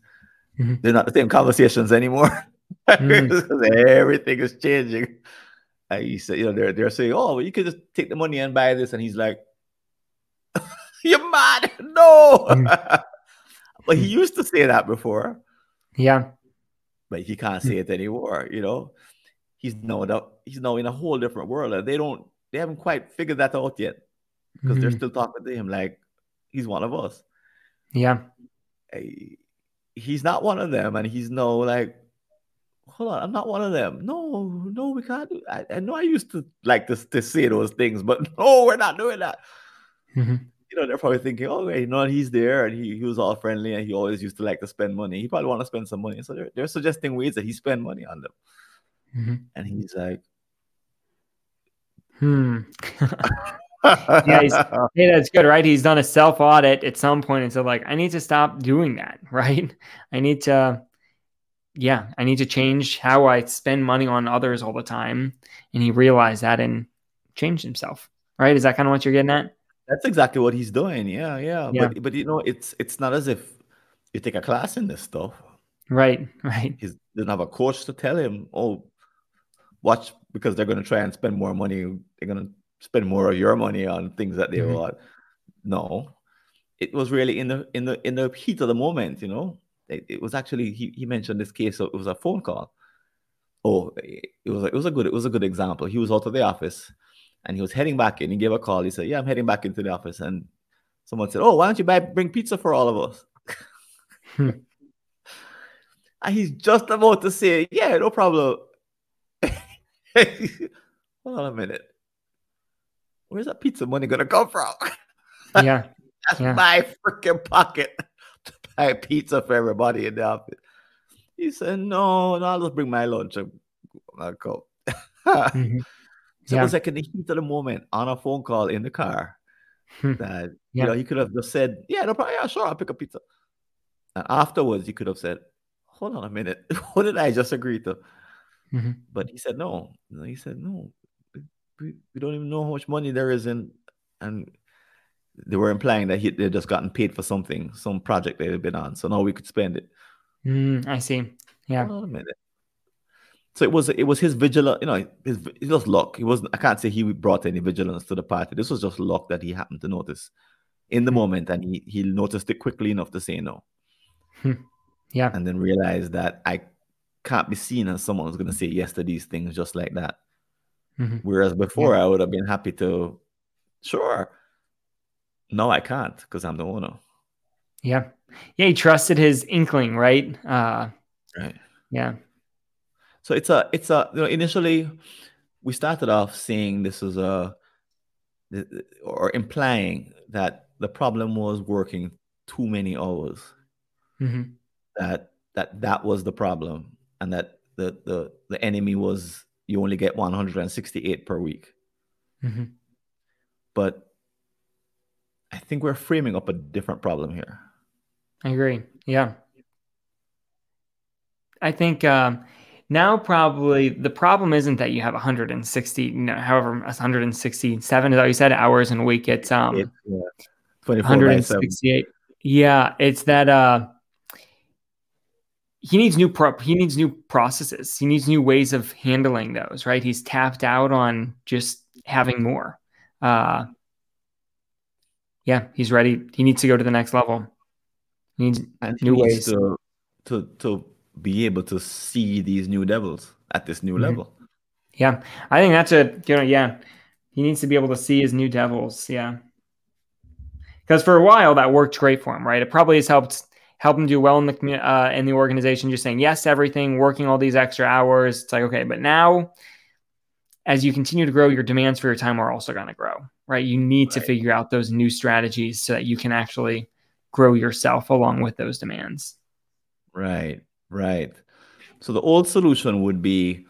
Mm-hmm. They're not the same conversations anymore. Mm-hmm. Everything is changing. And he said, you know, they're they're saying, "Oh, well, you could just take the money and buy this," and he's like, "You're mad? No!" Mm-hmm. but he used to say that before. Yeah, but he can't say it anymore. You know, he's now he's now in a whole different world, and they don't they haven't quite figured that out yet because they're mm-hmm. still talking to him like he's one of us. Yeah he's not one of them, and he's no like, hold on, I'm not one of them. No, no, we can't do. I, I know I used to like to, to say those things, but no, we're not doing that. Mm-hmm. You know, they're probably thinking, oh, you know, he's there and he, he was all friendly and he always used to like to spend money. He probably want to spend some money. So they're, they're suggesting ways that he spend money on them. Mm-hmm. And he's like, hmm. yeah, he's, hey, that's good, right? He's done a self audit at some point and said, like, I need to stop doing that, right? I need to, yeah, I need to change how I spend money on others all the time. And he realized that and changed himself, right? Is that kind of what you're getting at? That's exactly what he's doing. Yeah, yeah. yeah. But but you know, it's it's not as if you take a class in this stuff. Right, right. He doesn't have a coach to tell him, oh, watch because they're going to try and spend more money. They're going to spend more of your money on things that they mm-hmm. want. No, it was really in the in the in the heat of the moment. You know, it, it was actually he, he mentioned this case. So it was a phone call. Oh, it was it was a good it was a good example. He was out of the office, and he was heading back in. He gave a call. He said, "Yeah, I'm heading back into the office." And someone said, "Oh, why don't you buy bring pizza for all of us?" Hmm. and he's just about to say, "Yeah, no problem." Hold on a minute where's that pizza money gonna come from? Yeah. That's yeah. my freaking pocket to buy pizza for everybody in the office. He said, No, no, I'll just bring my lunch and I'll go. mm-hmm. So yeah. it was like in the heat of the moment on a phone call in the car hmm. that yeah. you know he could have just said, Yeah, no problem, yeah, sure, I'll pick a pizza. And afterwards he could have said, Hold on a minute, what did I just agree to? Mm-hmm. But he said no. He said no we, don't even know how much money there is in and they were implying that he, they'd just gotten paid for something, some project they had been on. So now we could spend it. Mm, I see. Yeah. Hold on a minute. So it was it was his vigilance, you know, his, it was luck. He wasn't. I can't say he brought any vigilance to the party. This was just luck that he happened to notice in the moment, and he he noticed it quickly enough to say no. Hmm. Yeah, and then realized that I can't be seen as someone who's going to say yes to these things just like that. Mm-hmm. Whereas before, yeah. I would have been happy to, sure. No, I can't because I'm the owner. Yeah, yeah. He trusted his inkling, right? Uh, right. Yeah. So it's a it's a you know initially we started off seeing this is a or implying that the problem was working too many hours. Mm-hmm. That that that was the problem, and that the the the enemy was you only get 168 per week. Mm-hmm. But I think we're framing up a different problem here. I agree. Yeah. I think um, now probably the problem isn't that you have 160, you know, however, 167 is that you said hours in a week. It's um, it, yeah. 168. Yeah, it's that uh, he needs new pro- he needs new processes. He needs new ways of handling those. Right? He's tapped out on just having more. Uh, yeah, he's ready. He needs to go to the next level. He needs and new he ways to to to be able to see these new devils at this new mm-hmm. level. Yeah, I think that's a you know yeah, he needs to be able to see his new devils. Yeah, because for a while that worked great for him, right? It probably has helped help them do well in the uh, in the organization, just saying yes to everything, working all these extra hours. It's like okay, but now as you continue to grow, your demands for your time are also going to grow, right? You need right. to figure out those new strategies so that you can actually grow yourself along with those demands. Right. Right. So the old solution would be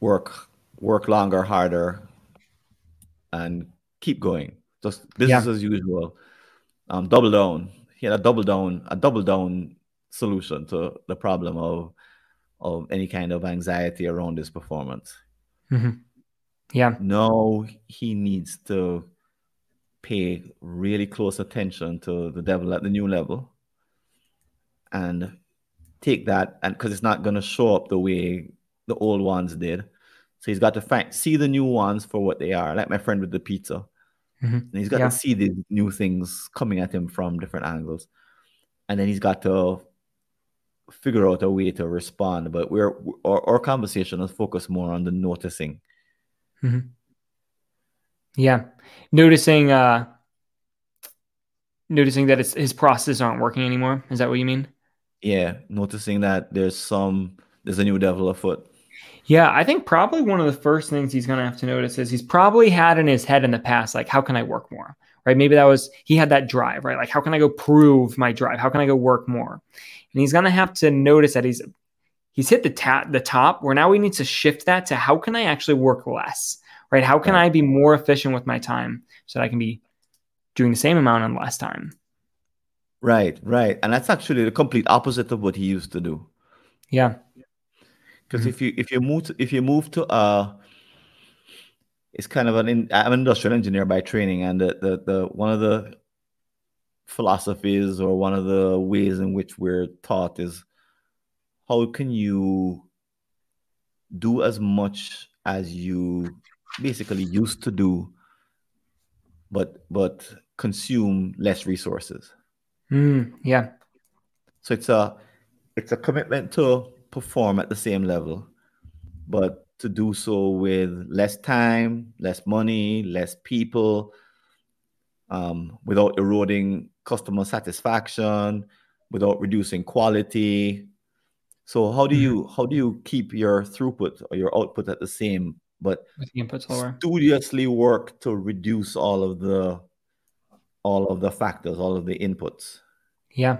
work work longer, harder, and keep going. Just business yeah. as usual. Um, double down. He had a double down, a double down solution to the problem of of any kind of anxiety around his performance. Mm-hmm. Yeah. No, he needs to pay really close attention to the devil at the new level and take that and because it's not going to show up the way the old ones did. So he's got to find see the new ones for what they are, like my friend with the pizza. Mm-hmm. And he's got yeah. to see these new things coming at him from different angles. And then he's got to figure out a way to respond. But we're our, our conversation is focused more on the noticing. Mm-hmm. Yeah. Noticing uh noticing that it's, his processes aren't working anymore. Is that what you mean? yeah, noticing that there's some there's a new devil afoot. Yeah, I think probably one of the first things he's going to have to notice is he's probably had in his head in the past, like, how can I work more? Right. Maybe that was, he had that drive, right? Like, how can I go prove my drive? How can I go work more? And he's going to have to notice that he's, he's hit the, ta- the top where now he needs to shift that to how can I actually work less? Right. How can I be more efficient with my time so that I can be doing the same amount in less time? Right, right. And that's actually the complete opposite of what he used to do. Yeah. Because mm-hmm. if you if you move to, if you move to uh it's kind of an in, I'm an industrial engineer by training and the, the the one of the philosophies or one of the ways in which we're taught is how can you do as much as you basically used to do but but consume less resources Mm, yeah. So it's a it's a commitment to perform at the same level, but to do so with less time, less money, less people, um, without eroding customer satisfaction, without reducing quality. So how do you mm-hmm. how do you keep your throughput or your output at the same, but with the inputs lower? Studiously work to reduce all of the all of the factors, all of the inputs. Yeah.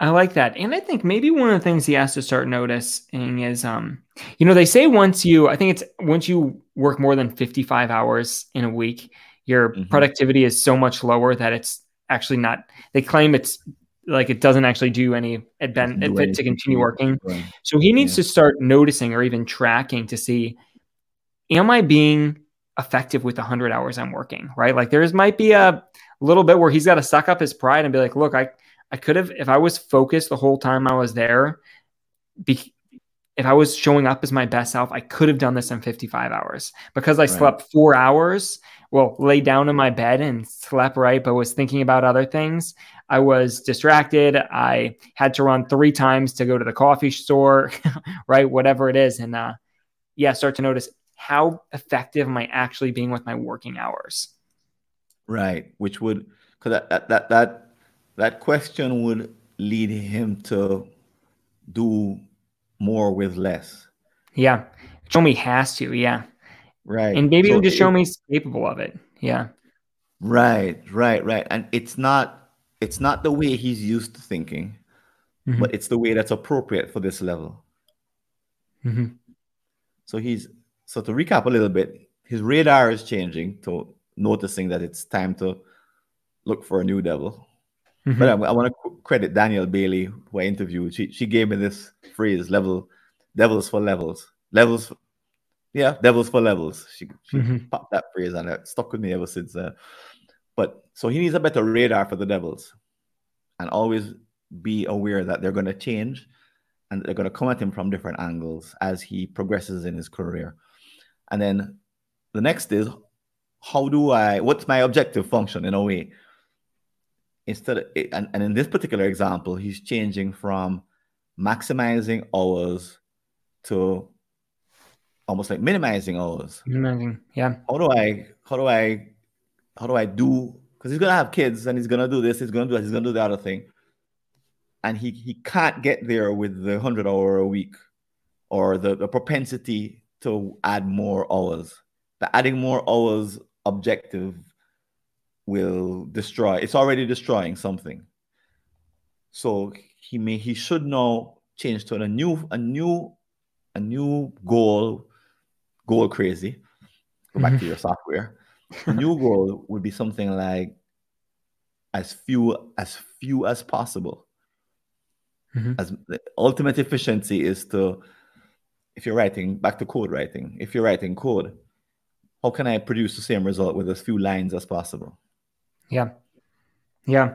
I like that. And I think maybe one of the things he has to start noticing is um you know they say once you I think it's once you work more than 55 hours in a week your mm-hmm. productivity is so much lower that it's actually not they claim it's like it doesn't actually do any benefit to continue working. Right. So he needs yeah. to start noticing or even tracking to see am I being effective with the 100 hours I'm working, right? Like there's might be a little bit where he's got to suck up his pride and be like, look, I, I could have, if I was focused the whole time I was there, be, if I was showing up as my best self, I could have done this in 55 hours because I right. slept four hours. Well, lay down in my bed and slept right, but was thinking about other things. I was distracted. I had to run three times to go to the coffee store, right? Whatever it is. And uh, yeah, start to notice how effective am I actually being with my working hours? Right. Which would, because that, that, that, that, that question would lead him to do more with less. Yeah. Show me has to. Yeah. Right. And maybe so just show me he's capable of it. Yeah. Right, right, right. And it's not it's not the way he's used to thinking, mm-hmm. but it's the way that's appropriate for this level. Mm-hmm. So he's so to recap a little bit, his radar is changing to noticing that it's time to look for a new devil. Mm-hmm. But I, I want to credit Danielle Bailey, who I interviewed. She she gave me this phrase: "Level, devils for levels, levels." yeah, devils for levels. She, she mm-hmm. popped that phrase and it stuck with me ever since. Uh, but so he needs a better radar for the devils, and always be aware that they're going to change, and they're going to come at him from different angles as he progresses in his career. And then the next is how do I? What's my objective function in a way? Instead of, and, and in this particular example, he's changing from maximizing hours to almost like minimizing hours. Minimizing, yeah. How do I, how do I, how do I do? Because he's gonna have kids and he's gonna do this, he's gonna do that, he's gonna do the other thing, and he he can't get there with the hundred hour a week or the, the propensity to add more hours. The adding more hours objective will destroy. It's already destroying something. So he may he should now change to a new a new a new goal goal crazy. Go back mm-hmm. to your software. A new goal would be something like as few as few as possible. Mm-hmm. As the ultimate efficiency is to if you're writing back to code writing, if you're writing code, how can I produce the same result with as few lines as possible? Yeah. Yeah.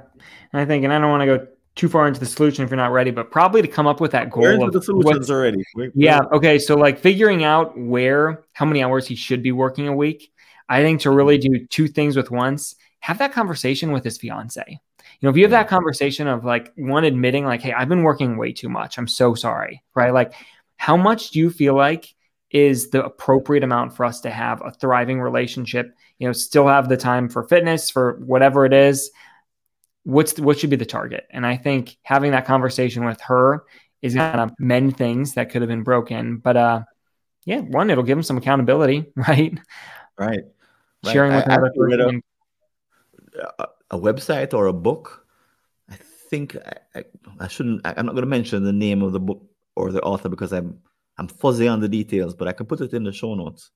And I think, and I don't want to go too far into the solution if you're not ready, but probably to come up with that goal of the solutions already. We're, yeah. Okay. So like figuring out where, how many hours he should be working a week. I think to really do two things with once, have that conversation with his fiance. You know, if you have that conversation of like one admitting like, Hey, I've been working way too much. I'm so sorry. Right. Like how much do you feel like is the appropriate amount for us to have a thriving relationship you know still have the time for fitness for whatever it is what's the, what should be the target? And i think having that conversation with her is going to mend things that could have been broken. But uh yeah one it'll give them some accountability right? Right, right. sharing with I, another a, a website or a book? I think I, I, I shouldn't i'm not going to mention the name of the book or the author because i'm i'm fuzzy on the details but i can put it in the show notes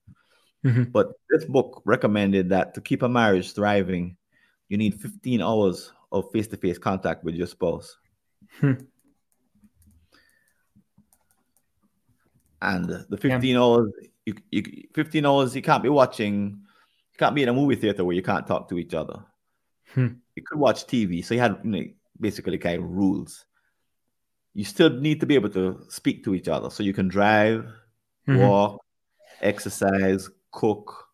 Mm-hmm. But this book recommended that to keep a marriage thriving, you need 15 hours of face to face contact with your spouse. Hmm. And the 15 yeah. hours, you, you, 15 hours, you can't be watching, you can't be in a movie theater where you can't talk to each other. Hmm. You could watch TV. So you had you know, basically kind of rules. You still need to be able to speak to each other. So you can drive, mm-hmm. walk, exercise, cook.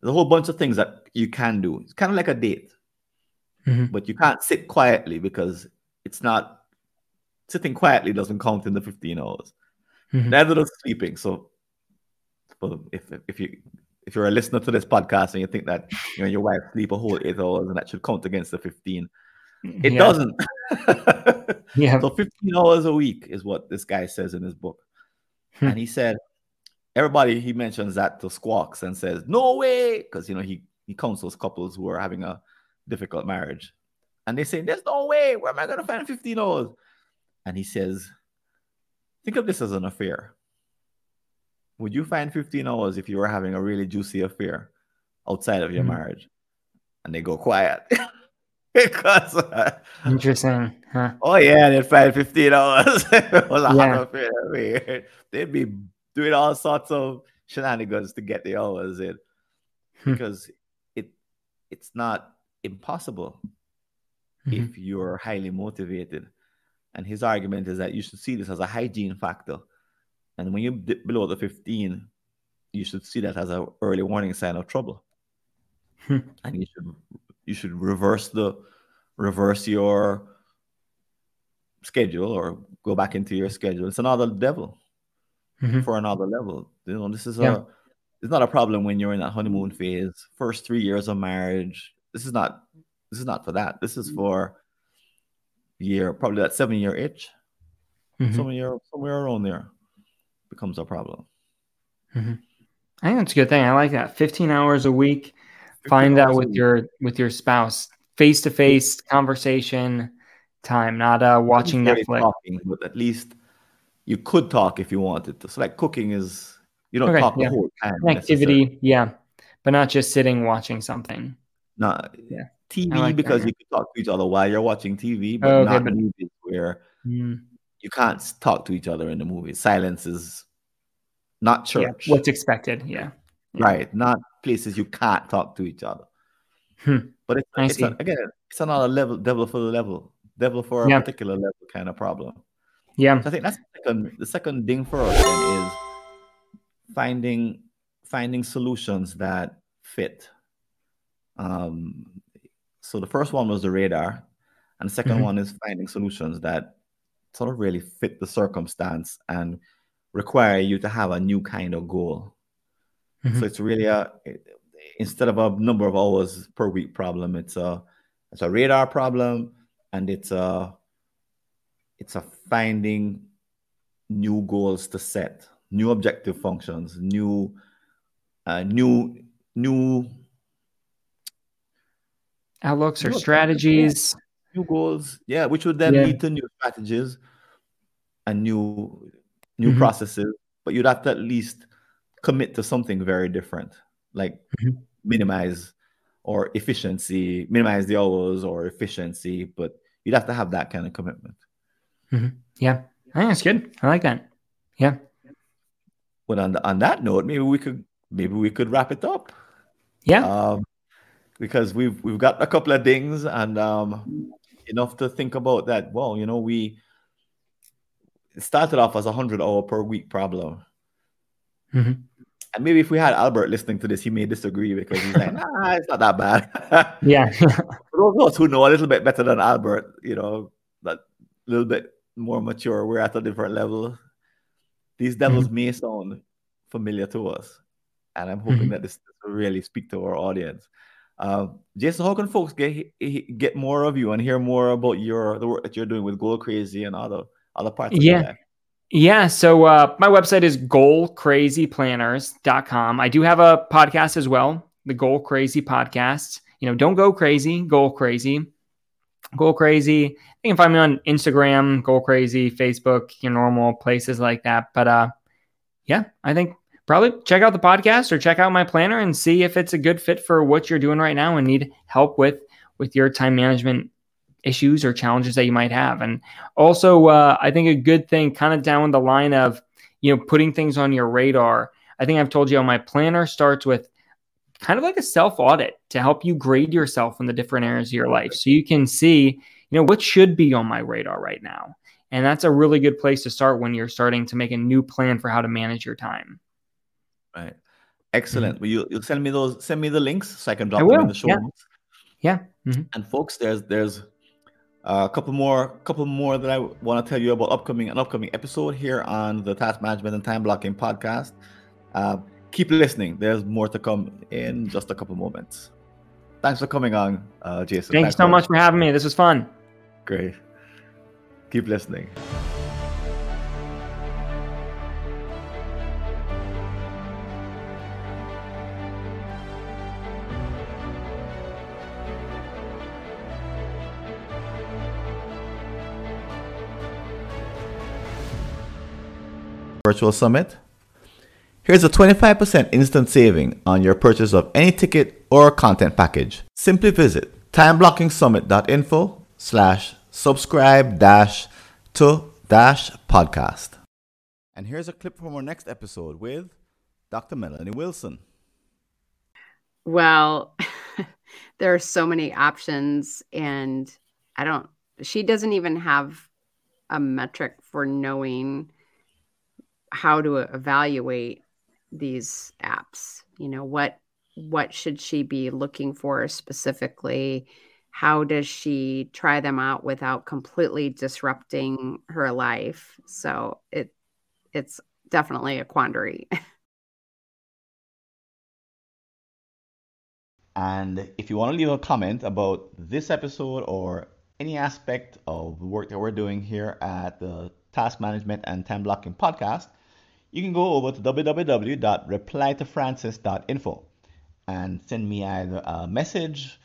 There's a whole bunch of things that you can do. It's kind of like a date, mm-hmm. but you can't sit quietly because it's not sitting quietly doesn't count in the 15 hours. Mm-hmm. Neither does sleeping. So, if if you if you're a listener to this podcast and you think that you know your wife sleep a whole eight hours and that should count against the 15, it yeah. doesn't. yeah. So 15 hours a week is what this guy says in his book. Hmm. And he said everybody he mentions that to squawks and says no way because you know he he counsels couples who are having a difficult marriage. And they say there's no way. Where am i going to find 15 hours and he says think of this as an affair. Would you find 15 hours if you were having a really juicy affair outside of your mm-hmm. marriage? And they go quiet. Because uh, interesting huh? oh yeah they'd find 15 hours yeah. they'd be doing all sorts of shenanigans to get the hours in hmm. because it it's not impossible mm-hmm. if you're highly motivated. And his argument is that you should see this as a hygiene factor. And when you dip below the 15, you should see that as an early warning sign of trouble. Hmm. And you should you should reverse the reverse your schedule or go back into your schedule. It's another devil Mhm. for another level. You know, this is Yeah. a it's not a problem when you're in that honeymoon phase, first three years of marriage. This is not this is not for that. This is for year probably that seven year itch. Mhm. Somewhere somewhere around there becomes a problem. I think that's a good thing. I like that. 15 hours a week. Find that with your with your spouse. Face to face conversation time, not uh watching Netflix. talking, but at least you could talk if you wanted to. So like cooking is you don't Okay, talk yeah. the whole time. An activity, yeah. But not just sitting watching something. No, Yeah. TV like that, because yeah. you can talk to each other while you're watching TV, but okay, not but- movies where Mm, you can't talk to each other in the movie. Silence is not yeah. church, What's expected. Yeah. yeah. right? Not places you can't talk to each other. Hmm. But it's, I it's a, again, it's another level, devil for the level, devil for a Yeah. particular level kind of problem. Yeah. So I think that's the second, the second thing for us then is finding finding solutions that fit. Um, so the first one was the radar, and the 2nd Mhm. one is finding solutions that sort of really fit the circumstance and require you to have a new kind of goal. Mhm. So it's really a instead of a number of hours per week problem, it's a it's a radar problem, and it's a it's a finding new goals to set, new objective functions, new uh, new new Outlooks or strategies. new goals, yeah, which would then Yeah. lead to new strategies and new new Mhm. processes. But you'd have to at least commit to something very different, like Mhm. minimize or efficiency, minimize the hours or efficiency. But you'd have to have that kind of commitment. Yeah. I think that's good. I like that. Yeah. But on the, on that note, maybe we could maybe we could wrap it up. Yeah. um, because we've we've got a couple of things and um, enough to think about that. Well, you know, we started off as a hundred hour per week problem, Mhm. and maybe if we had Albert listening to this, he may disagree because he's like, "Nah, it's not that bad." Yeah. For those of us who know a little bit better than Albert, you know, that little bit more mature, we're at a different level. These devils may sound familiar to us, and I'm hoping Mhm. that this will really speak to our audience. Um, Jason, how can folks get get more of you and hear more about your the work that you're doing with Goal Crazy and other other parts of Yeah. your life? Yeah. So uh, my website is goalcrazyplanners.com. I do have a podcast as well, the Goal Crazy Podcast. You know, don't go crazy, goal crazy. Goal Crazy. You can find me on Instagram, Goal Crazy, Facebook, your normal places like that. But uh, yeah, I think probably check out the podcast or check out my planner and see if it's a good fit for what you're doing right now and need help with with your time management issues or challenges that you might have. And also, uh, I think a good thing, kind of down the line of you know putting things on your radar. I think I've told you on my planner starts with kind of like a self audit to help you grade yourself in the different areas of your life, so you can see you know what should be on my radar right now. And that's a really good place to start when you're starting to make a new plan for how to manage your time. Right. Excellent. Will you you'll send me those send me the links so I can drop I them in the show yeah. notes. Yeah. Mhm. And folks, there's there's a couple more couple more that I want to tell you about upcoming an upcoming episode here on the Task Management and Time Blocking podcast. Uh, keep listening. There's more to come in just a couple moments. Thanks for coming on, uh, Jason. Thank you Thanks so for- much for having me. This was fun. Great. Keep listening. Virtual Summit. Here's a 25% instant saving on your purchase of any ticket or content package. Simply visit timeblocking.summit.info slash subscribe dash to dash podcast. And here's a clip from our next episode with Dr. Melanie Wilson. Well, there are so many options, and I don't, she doesn't even have a metric for knowing how to evaluate these apps. You know, what what should she be looking for specifically? How does she try them out without completely disrupting her life? So it it's definitely a quandary. And if you want to leave a comment about this episode or any aspect of the work that we're doing here at the Task Management and Time Blocking Podcast, you can go over to www.replytofrancis.info and send me either a message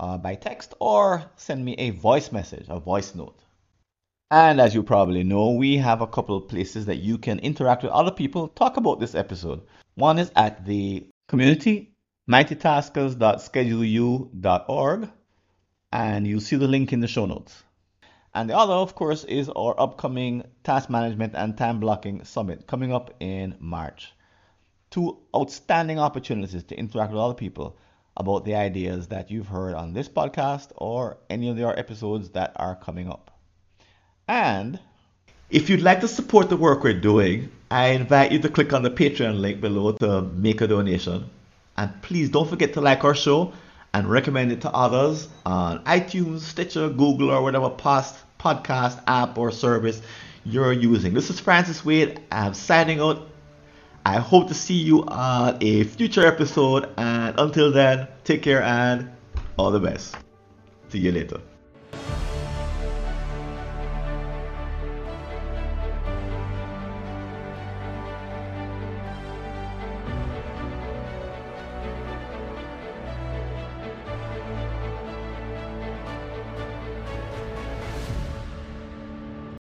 uh, by text or send me a voice message, a voice note. And as you probably know, we have a couple of places that you can interact with other people, talk about this episode. One is at the community mightytaskers.scheduleu.org, and you'll see the link in the show notes. And the other, of course, is our upcoming Task Management and Time Blocking Summit coming up in March. Two outstanding opportunities to interact with other people about the ideas that you've heard on this podcast or any of our episodes that are coming up. And if you'd like to support the work we're doing, I invite you to click on the Patreon link below to make a donation. And please don't forget to like our show and recommend it to others on iTunes, Stitcher, Google, or whatever past podcast app or service you're using. This is Francis Wade. I'm signing out. I hope to see you on a future episode. And until then, take care and all the best. See you later.